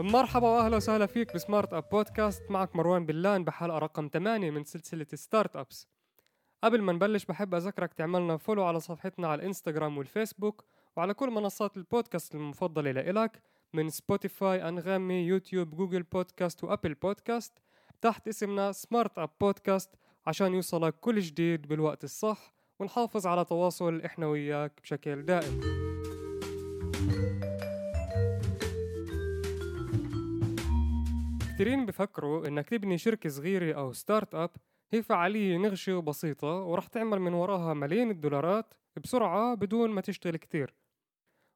مرحبا وأهلا وسهلا فيك ب Smart Up Podcast معك مروان بلان بحلقة رقم 8 من سلسلة startups قبل ما نبلش بحب أذكرك تعملنا follow على صفحتنا على الانستغرام والفيسبوك وعلى كل منصات البودكاست المفضلة لإلك من سبوتيفاي أنغامي يوتيوب جوجل بودكاست وابل بودكاست تحت اسمنا Smart Up Podcast عشان يوصلك كل جديد بالوقت الصح ونحافظ على تواصل إحنا وياك بشكل دائم. كثيرين بفكروا إنك تبني شركة صغيرة أو startup هي فعالية نغشة وبسيطة ورح تعمل من وراها ملايين الدولارات بسرعة بدون ما تشتغل كتير.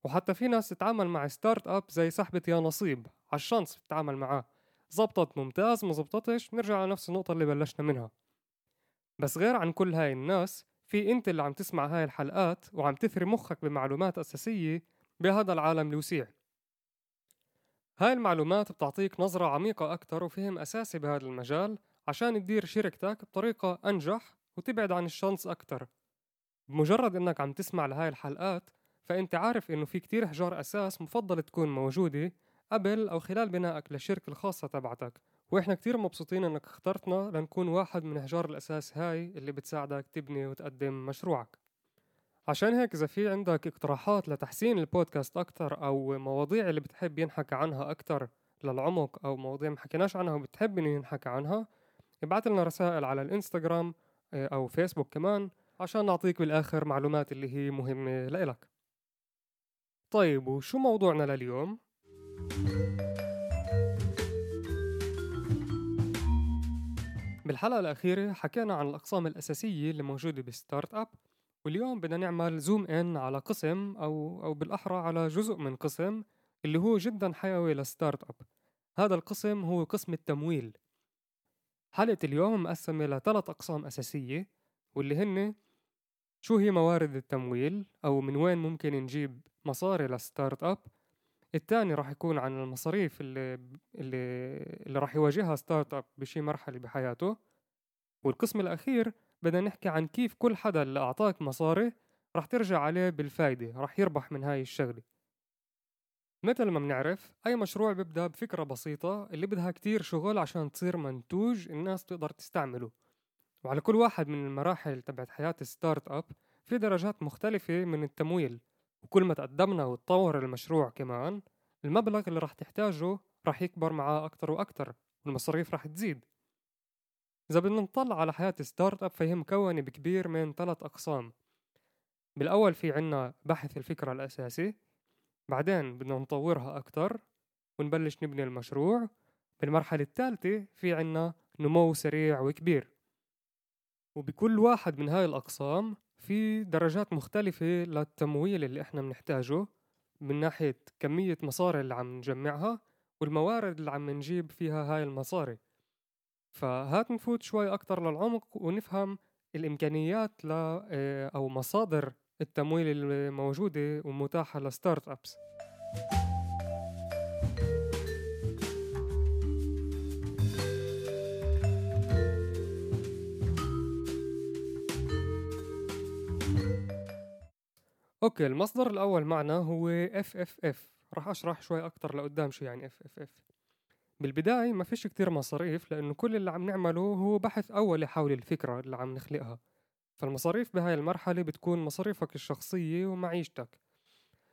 وحتى في ناس تتعامل مع startup زي سحبة يا نصيب على ال chance تتعامل معاه. زبطت ممتاز ما زبطتش نرجع لنفس النقطة اللي بلشنا منها. بس غير عن كل هاي الناس في انت اللي عم تسمع هاي الحلقات وعم تثري مخك بمعلومات أساسية بهذا العالم الوسيع. هاي المعلومات بتعطيك نظرة عميقة أكتر وفهم أساسي بهذا المجال عشان تدير شركتك بطريقة أنجح وتبعد عن الشانس أكتر. بمجرد إنك عم تسمع لهاي الحلقات فأنت عارف إنه في كتير أحجار أساس مفضل تكون موجودة قبل أو خلال بنائك للشركة الخاصة تبعتك. وإحنا كتير مبسوطين إنك اخترتنا لنكون واحد من أحجار الأساس هاي اللي بتساعدك تبني وتقدم مشروعك. عشان هيك إذا في عندك اقتراحات لتحسين البودكاست أكتر أو مواضيع اللي بتحب ينحكى عنها أكتر للعمق أو مواضيع ما حكيناش عنها وبتحب إنه ينحكى عنها ابعت لنا رسائل على الإنستغرام آه، أو فيسبوك كمان عشان نعطيك بالآخر معلومات اللي هي مهمة لإلك طيب وشو موضوعنا لليوم؟ بالحلقة الأخيرة حكينا عن الأقسام الأساسية اللي موجودة ب startup واليوم بدنا نعمل zoom in على قسم أو أو بالأحرى على جزء من قسم اللي هو جدا حيوي ل startup. هذا القسم هو قسم التمويل. حلقة اليوم مقسمة لثلاث أقسام أساسية واللي هن شو هي موارد التمويل أو من وين ممكن نجيب مصاري ل startup. الثاني راح يكون عن المصاريف اللي اللي اللي راح يواجهها startup بشي مرحلة بحياته. والقسم الأخير بدنا نحكي عن كيف كل حدا اللي أعطاك مصاري راح ترجع عليه بالفايدة راح يربح من هاي الشغلة. مثل ما بنعرف أي مشروع بيبدأ بفكرة بسيطة اللي بدها كتير شغل عشان تصير منتوج الناس تقدر تستعمله. وعلى كل واحد من المراحل تبعت حياة ال startup في درجات مختلفة من التمويل. وكل ما تقدمنا وتطور المشروع كمان المبلغ اللي راح تحتاجه راح يكبر معاه أكتر وأكتر والمصاريف راح تزيد. إذا بدنا نطلع على حياة ستارت أب فهي مكونة بكبير من ثلاث أقسام. بالأول في عنا بحث الفكرة الأساسي بعدين بدنا نطورها أكتر ونبلش نبني المشروع. بالمرحلة الثالثة في عنا نمو سريع وكبير. وبكل واحد من هاي الأقسام في درجات مختلفة للتمويل اللي إحنا بنحتاجه من ناحية كمية مصاري اللي عم نجمعها والموارد اللي عم نجيب فيها هاي المصاري. فهات نفوت شوي أكتر للعمق ونفهم الإمكانيات ل آه، أو مصادر التمويل الموجودة ومتاحة لستارت أبس Okay المصدر الأول معنا هو FFF راح أشرح شوي أكتر لقدام شو يعني FFF بالبداية ما فيش كتير مصاريف لأنه كل اللي عم نعمله هو بحث أولي حول الفكرة اللي عم نخلقها. فالمصاريف بهاي المرحلة بتكون مصاريفك الشخصية ومعيشتك.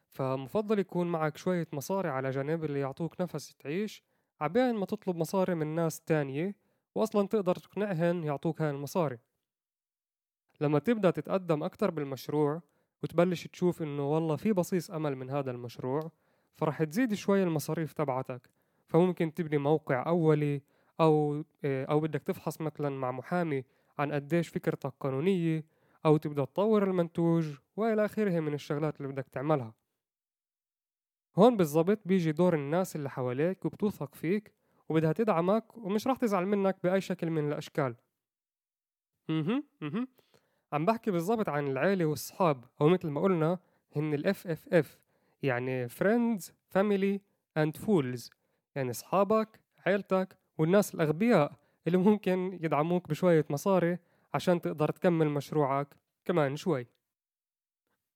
فمفضل يكون معك شوية مصاري على جنب اللي يعطوك نفس تعيش عبين ما تطلب مصاري من ناس تانية وأصلا تقدر تقنعهن يعطوك هاي المصاري. لما تبدأ تتقدم أكتر بالمشروع وتبلش تشوف إنه والله في بصيص أمل من هذا المشروع فرح تزيد شوي المصاريف تبعتك. فممكن تبني موقع أولي أو آه، أو بدك تفحص مثلا مع محامي عن قديش فكرتك قانونية أو تبدأ تطور المنتوج وإلى آخره من الشغلات اللي بدك تعملها. هون بالضبط بيجي دور الناس اللي حواليك وبتوثق فيك وبدها تدعمك ومش راح تزعل منك بأي شكل من الأشكال. أها أها عم بحكي بالضبط عن العيلة والصحاب أو مثل ما قلنا هن ال FFF يعني Friends, Family and Fools. يعني صحابك عيلتك والناس الأغبياء اللي ممكن يدعموك بشوية مصاري عشان تقدر تكمل مشروعك كمان شوي.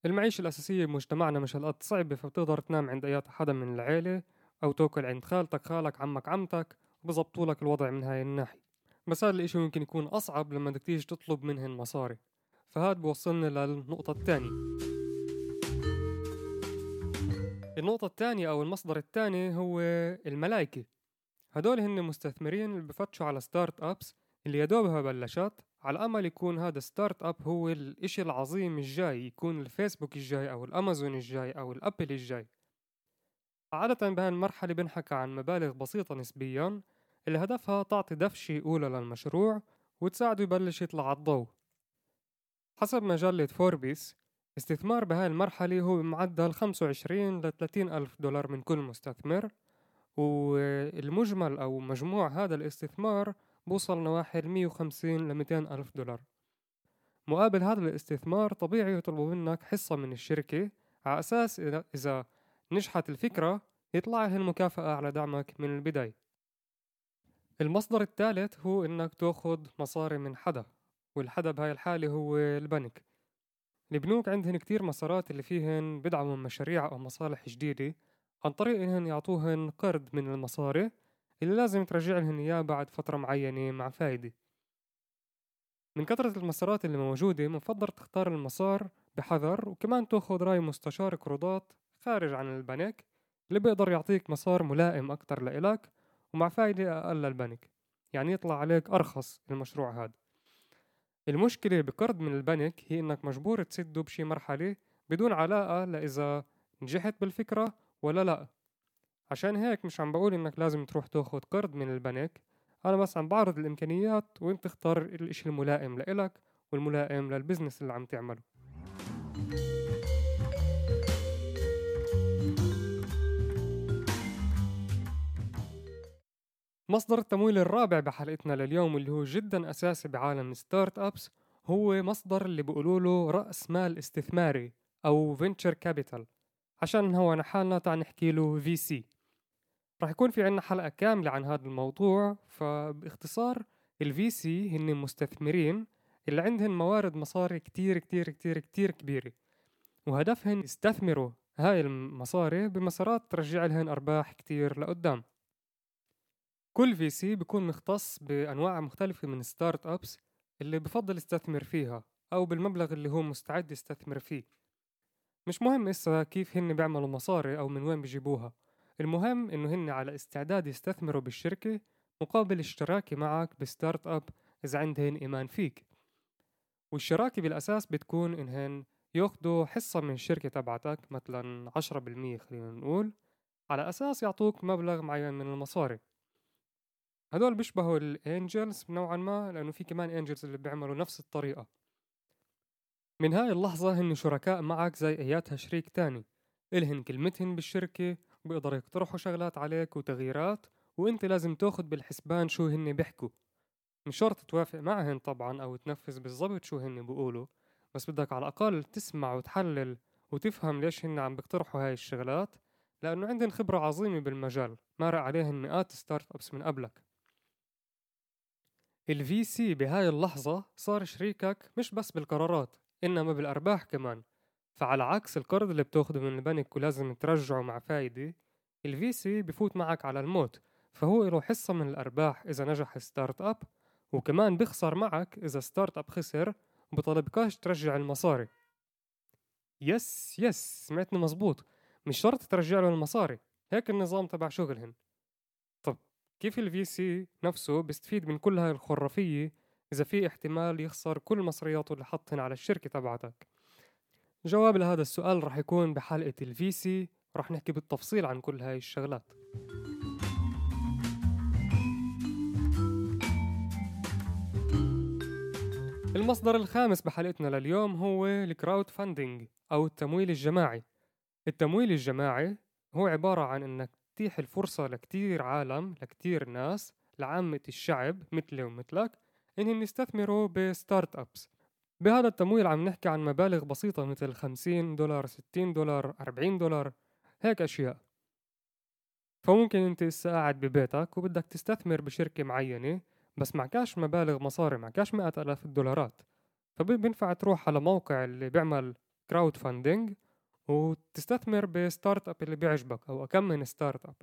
المعيشة الأساسية بمجتمعنا مش هالقد صعبة فبتقدر تنام عند أي حدا من العيلة أو توكل عند خالتك خالك عمك عمتك وبظبطوا لك الوضع من هاي الناحية. بس هذا الإشي ممكن يكون أصعب لما بدك تيجي تطلب منهن مصاري. فهذا بوصلنا للنقطة الثانية. النقطة الثانية أو المصدر الثاني هو الملايكة. هدول هن مستثمرين اللي بفتشوا على startups اللي يدوبها بلشت. على أمل يكون هذا startup هو الإشي العظيم الجاي يكون الفيسبوك الجاي أو الأمازون الجاي أو الأبل الجاي. عادة بهاي المرحلة بنحكى عن مبالغ بسيطة نسبيا. اللي هدفها تعطي دفشة أولى للمشروع وتساعده يبلش يطلع على الضوء. حسب مجلة فوربيس استثمار بهاي المرحلة هو بمعدل 25 ل 30 ألف دولار من كل مستثمر والمجمل أو مجموع هذا الاستثمار بوصل نواحي 150 ل 200 ألف دولار. مقابل هذا الاستثمار طبيعي يطلبوا منك حصة من الشركة على أساس إذا نجحت الفكرة يطلع المكافأة على دعمك من البداية. المصدر الثالث هو إنك تاخد مصاري من حدا والحدا بهاي الحالة هو البنك. البنوك عندهن كتير مسارات اللي فيهن بدعموا مشاريع أو مصالح جديدة عن طريق إنهن يعطوهن قرض من المصاري اللي لازم ترجع لهن إياه بعد فترة معينة مع فايدة. من كثرة المسارات اللي موجودة مفضل تختار المسار بحذر وكمان تاخد رأي مستشار قروضات خارج عن البنك اللي بيقدر يعطيك مسار ملائم أكتر لإلك ومع فايدة أقل للبنك. يعني يطلع عليك أرخص المشروع هذا. المشكلة بقرض من البنك هي إنك مجبور تسده بشي مرحلة بدون علاقة لإذا نجحت بالفكرة ولا لأ. عشان هيك مش عم بقول إنك لازم تروح تاخد قرض من البنك. أنا بس عم بعرض الإمكانيات وإنت تختار الإشي الملائم لإلك والملائم لل business اللي عم تعمله. مصدر التمويل الرابع بحلقتنا لليوم واللي هو جدا أساسي بعالم ال startups هو مصدر اللي بيقولوا له رأس مال استثماري أو venture capital عشان نهون ع حالنا تعال نحكي له VC راح يكون في عنا حلقة كاملة عن هذا الموضوع فباختصار ال VC هن مستثمرين اللي عندهم موارد مصاري كتير كتير كتير كتير كبيرة. وهدفهم يستثمروا هاي المصاري بمسارات ترجع لهم أرباح كتير لقدام. كل VC بيكون مختص بأنواع مختلفة من startups اللي بفضل يستثمر فيها أو بالمبلغ اللي هو مستعد يستثمر فيه. مش مهم إسا كيف هن بيعملوا مصاري أو من وين بيجيبوها. المهم إنه هن على استعداد يستثمروا بالشركة مقابل اشتراكي معك ب startup إذا عندهن إيمان فيك. والشراكة بالأساس بتكون إنهن ياخدوا حصة من الشركة تبعتك مثلا عشرة بالمية خلينا نقول على أساس يعطوك مبلغ معين من المصاري. هدول بيشبهوا ال angels نوعا ما لأنه في كمان angels اللي بيعملوا نفس الطريقة. من هاي اللحظة هن شركاء معك زي اياتها شريك تاني. إلهن كلمتهن بالشركة وبيقدروا يقترحوا شغلات عليك وتغييرات وإنت لازم تاخد بالحسبان شو هن بيحكوا. مش شرط توافق معهن طبعا أو تنفذ بالضبط شو هن بيقولوا بس بدك على الأقل تسمع وتحلل وتفهم ليش هن عم بيقترحوا هاي الشغلات لأنه عندهم خبرة عظيمة بالمجال. مارق عليهن مئات startups من قبلك. ال VC بهاي اللحظة صار شريكك مش بس بالقرارات إنما بالأرباح كمان. فعلى عكس القرض اللي بتاخده من البنك ولازم ترجعه مع فايدة ال VC بفوت معك على الموت. فهو له حصة من الأرباح إذا نجح startup وكمان بخسر معك إذا startup خسر وبطلبكاش ترجع المصاري. Yes yes سمعتني مزبوط. مش شرط ترجع له المصاري هيك النظام تبع شغلهن. كيف ال VC نفسه بيستفيد من كل هاي الخرافية إذا في احتمال يخسر كل مصرياته اللي حطهن على الشركة تبعتك؟ جواب لهذا السؤال رح يكون بحلقة ال VC رح نحكي بالتفصيل عن كل هاي الشغلات. المصدر الخامس بحلقتنا لليوم هو ال crowdfunding أو التمويل الجماعي. التمويل الجماعي هو عبارة عن أنك تتيح الفرصة لكتير عالم لكتير ناس لعامة الشعب مثلي ومثلك إنهم يستثمروا ب startups. بهذا التمويل عم نحكي عن مبالغ بسيطة مثل 50 دولار 60 دولار 40 دولار هيك أشياء. فممكن أنت لسه قاعد ببيتك وبدك تستثمر بشركة معينة بس معكاش مبالغ مصاري معكاش مئة ألاف الدولارات. فبينفع تروح على موقع اللي بيعمل crowdfunding وتستثمر ب startup اللي بيعجبك أو كم من startup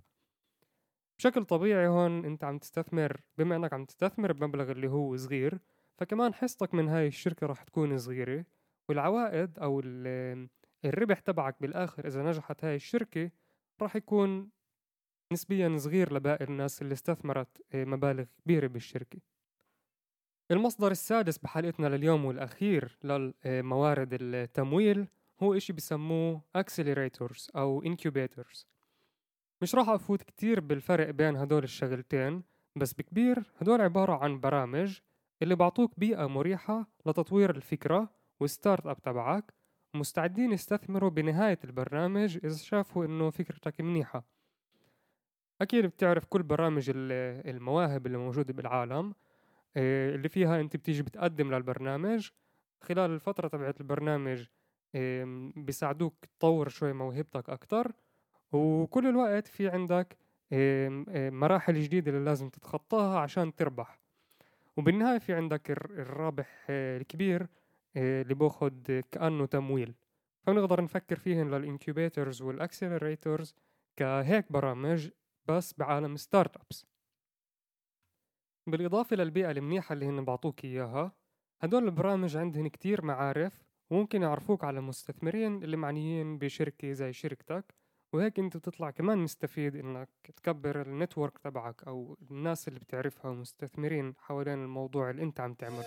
بشكل طبيعي هون أنت عم تستثمر بما أنك عم تستثمر بمبلغ اللي هو صغير فكمان حصتك من هاي الشركة راح تكون صغيرة والعوائد أو الربح تبعك بالآخر إذا نجحت هاي الشركة راح يكون نسبيا صغير لباقي الناس اللي استثمرت آه، مبالغ كبيرة بالشركة. المصدر السادس بحلقتنا لليوم والأخير للموارد التمويل هو إشي بسموه accelerators أو incubators. مش راح أفوت كتير بالفرق بين هدول الشغلتين بس بكبير هدول عبارة عن برامج اللي بعطوك بيئة مريحة لتطوير الفكرة وال startup تبعك مستعدين يستثمروا بنهاية البرنامج إذا شافوا إنه فكرتك منيحة. أكيد بتعرف كل برامج المواهب اللي موجودة بالعالم آه، اللي فيها أنت بتيجي بتقدم للبرنامج. خلال الفترة تبعت البرنامج بيساعدوك تطور شوي موهبتك أكتر. وكل الوقت في عندك مراحل جديدة اللي لازم تتخطاها عشان تربح. وبالنهاية في عندك الرابح آه، الكبير آه، اللي باخد كأنه تمويل. فبنقدر نفكر فيهن لل incubators وال accelerators كهيك برامج بس بعالم startups. بالإضافة للبيئة المنيحة اللي هن بعطوك إياها هدول البرامج عندهن كتير معارف وممكن يعرفوك على مستثمرين اللي معنيين بشركة زي شركتك وهيك أنت بتطلع كمان مستفيد إنك تكبر النتورك تبعك أو الناس اللي بتعرفها ومستثمرين حوالين الموضوع اللي أنت عم تعمله.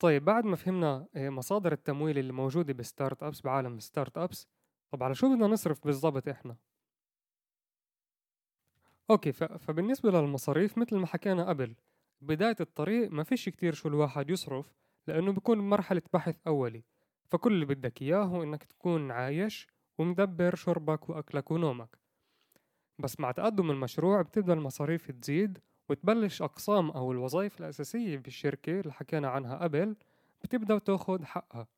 طيب بعد ما فهمنا آه، مصادر التمويل اللي موجودة ب startups بعالم ال startups طب على شو بدنا نصرف بالضبط إحنا؟ أوكي فبالنسبة للمصاريف مثل ما حكينا قبل بداية الطريق ما فيش كتير شو الواحد يصرف لأنه بيكون مرحلة بحث أولي. فكل اللي بدك إياه هو إنك تكون عايش ومدبر شربك وأكلك ونومك. بس مع تقدم المشروع بتبدأ المصاريف تزيد وتبلش أقسام أو الوظائف الأساسية بالشركة اللي حكينا عنها قبل بتبدأ تاخد حقها.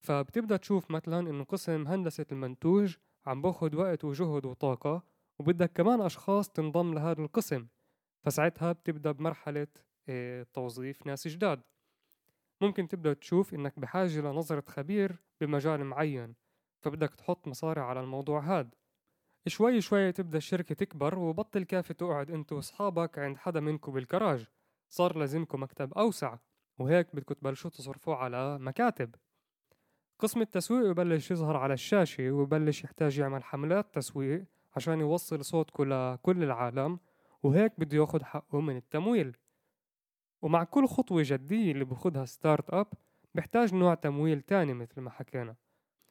فبتبدأ تشوف مثلا إنه قسم هندسة المنتوج عم باخد وقت وجهد وطاقة وبدك كمان أشخاص تنضم لهذا القسم فساعتها بتبدأ بمرحلة آه، توظيف ناس جداد. ممكن تبدأ تشوف إنك بحاجة لنظرة خبير بمجال معين فبدك تحط مصاري على الموضوع هاد. شوي شوي تبدأ الشركة تكبر وبطل كافي تقعد انت وأصحابك عند حدا منكم بالكراج. صار لازمكم مكتب أوسع وهيك بدكم تبلشوا تصرفوا على مكاتب. قسم التسويق يبلش يظهر على الشاشة ويبلش يحتاج يعمل حملات تسويق عشان يوصل صوتكم لكل العالم وهيك بده ياخد حقه من التمويل. ومع كل خطوة جدية اللي بخدها startup بحتاج نوع تمويل تاني مثل ما حكينا.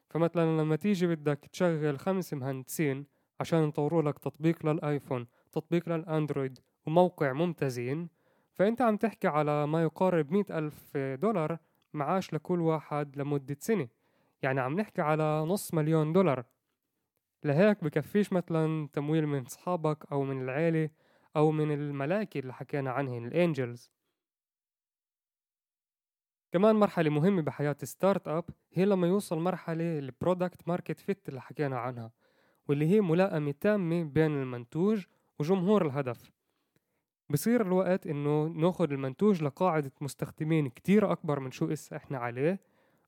فمثلا لما تيجي بدك تشغل خمس مهندسين عشان يطوروا لك تطبيق للآيفون تطبيق للأندرويد وموقع ممتازين فأنت عم تحكي على ما يقارب مئة ألف دولار معاش لكل واحد لمدة سنة. يعني عم نحكي على نص مليون دولار. لهيك بكفيش مثلا تمويل من صحابك أو من العيلة أو من الملاكي اللي حكينا عنهن الانجلز كمان مرحلة مهمة بحياة startup هي لما يوصل مرحلة ال product market fit اللي حكينا عنها واللي هي ملائمة تامة بين المنتوج وجمهور الهدف. بصير الوقت إنه ناخد المنتوج لقاعدة مستخدمين كتير أكبر من شو اسا إحنا عليه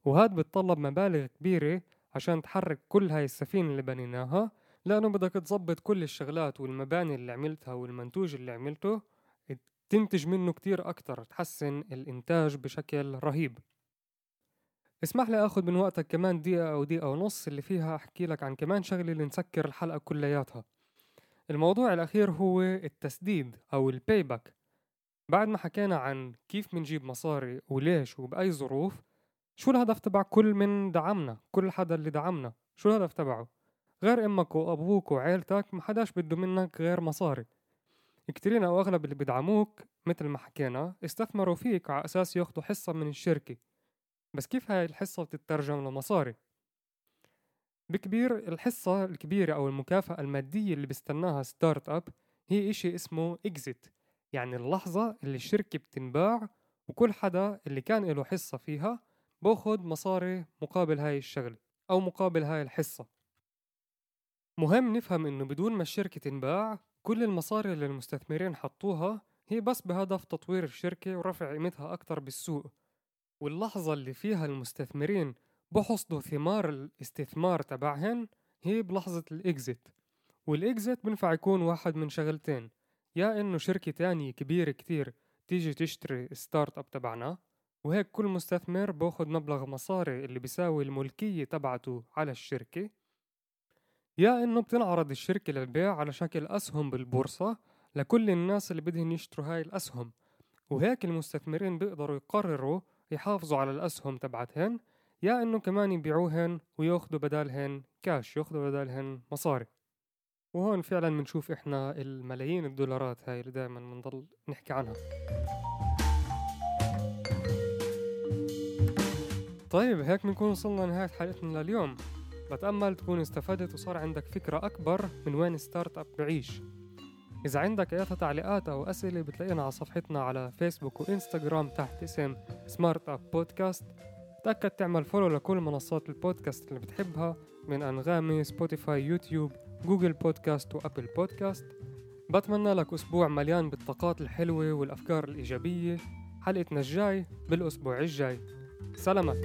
وهذا بتطلب مبالغ كبيرة عشان تحرك كل هاي السفينة اللي بنيناها لأنه بدك تظبط كل الشغلات والمباني اللي عملتها والمنتوج اللي عملته تنتج منه كتير أكتر تحسن الإنتاج بشكل رهيب. اسمح لي آخذ من وقتك كمان دقيقة أو دقيقة ونص اللي فيها أحكي لك عن كمان شغلة اللي نسكر الحلقة كلياتها. الموضوع الأخير هو التسديد أو ال payback بعد ما حكينا عن كيف منجيب مصاري وليش وبأي ظروف شو الهدف تبع كل من دعمنا؟ كل حدا اللي دعمنا شو الهدف تبعه؟ غير إمك وأبوك وعيلتك ما حداش بده منك غير مصاري. كتيرين أو أغلب اللي بيدعموك مثل ما حكينا استثمروا فيك على أساس ياخدوا حصة من الشركة. بس كيف هاي الحصة بتترجم لمصاري؟ بكبير الحصة الكبيرة أو المكافأة المادية اللي بيستناها startup هي إشي اسمه exit. يعني اللحظة اللي الشركة بتنباع وكل حدا اللي كان له حصة فيها باخد مصاري مقابل هاي الشغلة أو مقابل هاي الحصة. مهم نفهم إنه بدون ما الشركة تنباع كل المصاري اللي المستثمرين حطوها هي بس بهدف تطوير الشركة ورفع قيمتها أكتر بالسوق. واللحظة اللي فيها المستثمرين بحصدوا ثمار الاستثمار تبعهن هي بلحظة ال exit. وال exit بنفع يكون واحد من شغلتين يا إنه شركة تانية كبيرة كتير تيجي تشتري startup تبعنا وهيك كل مستثمر باخد مبلغ مصاري اللي بيساوي الملكية تبعته على الشركة. يا إنه بتنعرض الشركة للبيع على شكل أسهم بالبورصة لكل الناس اللي بدهن يشتروا هاي الأسهم. وهيك المستثمرين بيقدروا يقرروا يحافظوا على الأسهم تبعتهن يا إنه كمان يبيعوهن وياخدوا بدالهن كاش ياخدوا بدالهن مصاري. وهون فعلا بنشوف إحنا الملايين الدولارات هاي اللي دائما بنضل نحكي عنها. طيب هيك بنكون وصلنا لنهاية حلقتنا لليوم. بتأمل تكون استفدت وصار عندك فكرة أكبر من وين startup بعيش. إذا عندك أي تعليقات أو أسئلة بتلاقينا على صفحتنا على فيسبوك وإنستغرام تحت اسم Smart Up بودكاست تأكد تعمل follow لكل منصات البودكاست اللي بتحبها من أنغامي سبوتيفاي يوتيوب جوجل بودكاست وأبل بودكاست بتمنى لك أسبوع مليان بالطاقات الحلوة والأفكار الإيجابية. حلقتنا الجاي بالأسبوع الجاي. سلامات